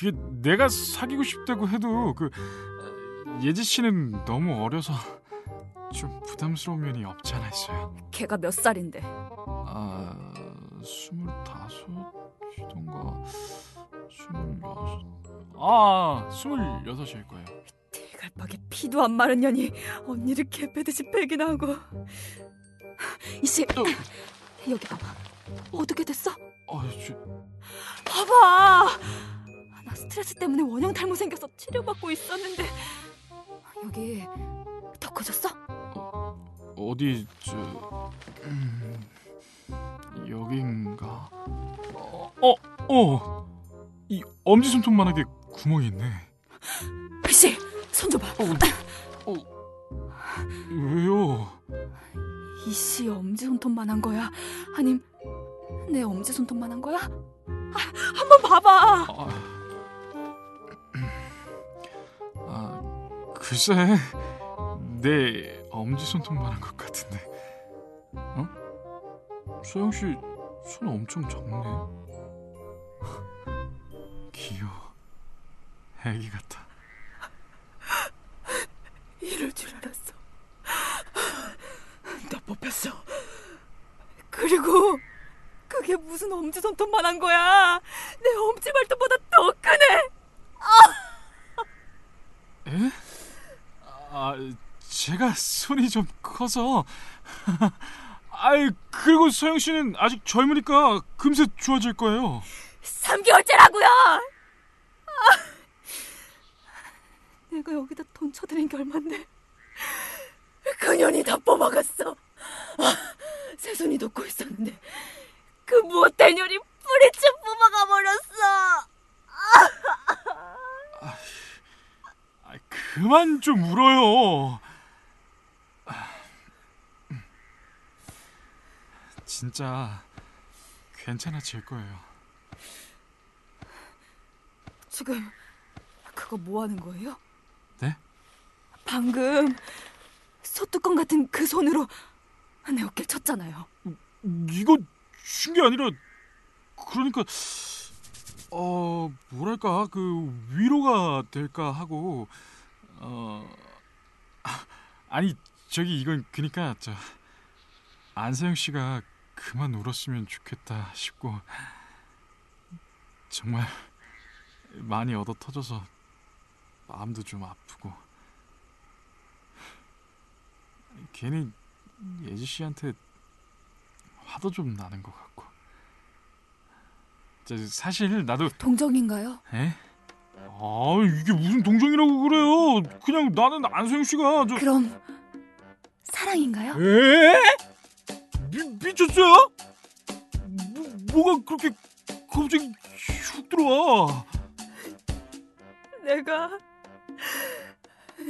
그게 내가 사귀고 싶다고 해도 그 예지 씨는 너무 어려서 좀 부담스러운 면이 없지 않아 있어요. 걔가 몇 살인데? 아, 스물다섯이던가 스물여섯. 아, 스물여섯일 거예요. 대갈박에 피도 안 마른 년이 언니를 개패듯이 패기나 하고. 이씨, 여기 봐봐. 어떻게 됐어? 아, 저, 봐봐. 나 스트레스 때문에 원형 탈모 생겨서 치료받고 있었는데 여기 더 커졌어? 어디 저 음, 여긴가? 어, 어, 어, 이 엄지 손톱만하게 구멍이 있네. 씨, 손 줘봐. 어, 어, 왜요? 이씨 엄지 손톱만한 거야? 아님 내 엄지 손톱만한 거야? 아, 한번 봐봐. 아, 글쎄, 내 엄지 손톱만한 것 같은데. 어? 소영 씨 손 엄청 작네. 귀여워. 애기 같아. 이럴 줄 알았어. 나 뽑혔어. 그리고 그게 무슨 엄지 손톱만한 거야? 내 엄지 발톱보다 더 크네. 에? 아, 제가 손이 좀 커서. 아이, 그리고 소영 씨는 아직 젊으니까 금세 좋아질 거예요. 3개월째라고요. 내가 여기다 돈 쳐드린 게 얼만데 그년이 다 뽑아갔어. 아, 새손이 돕고 있었는데 그 못된 년이 뿌리째 뽑아가 버렸어. 아, 그만 좀 울어요. 아, 음. 진짜 괜찮아질 거예요. 지금 그거 뭐 하는 거예요? 네? 방금 소뚜껑 같은 그 손으로 내 어깨 쳤잖아요. 이거 친 게 아니라 그러니까 어 뭐랄까 그 위로가 될까 하고 어 아, 아니 저기 이건 그니까 저 안세영 씨가 그만 울었으면 좋겠다 싶고 정말 많이 얻어 터져서 마음도 좀 아프고 괜히 예지 씨한테 화도 좀 나는 것 같고 저 사실 나도 동정인가요? 에? 아 이게 무슨 동정이라고 그래요 그냥 나는 안소영 씨가 저 그럼 사랑인가요? 에? 미, 미쳤어요? 뭐, 뭐가 그렇게 갑자기 훅 들어와 내가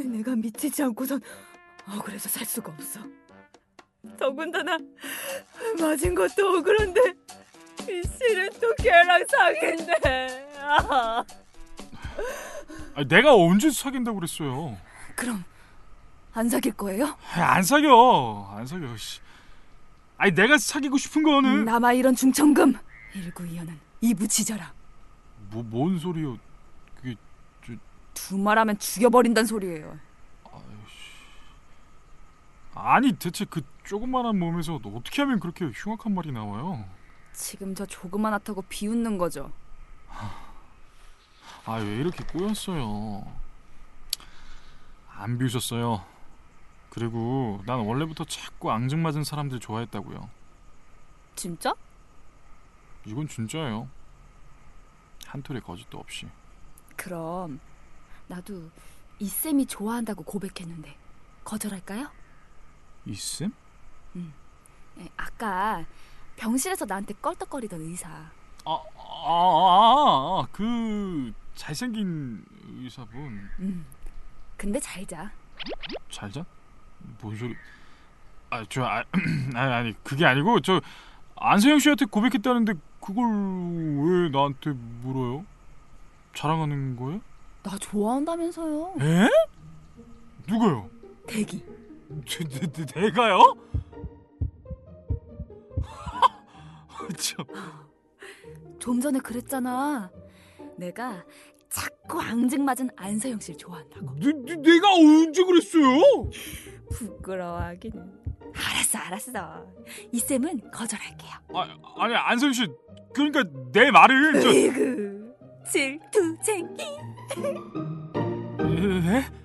내가 미치지 않고선 억울해서 살 수가 없어. 더군다나 맞은 것도 억울한데 이 씨는 또 걔랑 사귄대. 아. 내가 언제 사귄다고 그랬어요 그럼 안 사귈 거예요? 안 사겨 안 사겨 씨. 아니 내가 사귀고 싶은 거는 남아 이런 중천금 1925는 이부지져라. 뭐, 뭔 소리요 그게 두 말하면 죽여버린다는 소리예요. 아니 대체 그 조그만한 몸에서 어떻게 하면 그렇게 흉악한 말이 나와요? 지금 저 조그만하다고 비웃는 거죠. 아 왜 이렇게 꼬였어요? 안 비우셨어요. 그리고 난 원래부터 자꾸 앙증맞은 사람들 좋아했다고요. 진짜? 이건 진짜예요. 한 톨의 거짓도 없이. 그럼 나도 이 쌤이 좋아한다고 고백했는데 거절할까요? 이쌤? 에, 아까 병실에서 나한테 껄떡거리던 의사. 아, 아, 아, 아, 그 잘생긴 의사분 음. 근데 잘 자. 잘 자? 뭔 소리? 아, 저 아, 아니 아니 그게 아니고 저 안세영 씨한테 고백했다는데 그걸 왜 나한테 물어요? 자랑하는 거예요? 나 좋아한다면서요. 에? 누가요? 대기. 제, 내, 내, 내가요? 참. 좀 전에 그랬잖아. 내가 자꾸 앙증맞은 안서영 씨를 좋아한다고. 내, 내, 내가 언제 그랬어요? 부끄러워하기는. 알았어, 알았어. 이 쌤은 거절할게요. 아, 아니 안서영 씨 그러니까 내 말을 저 으이그 질투쟁이. 에?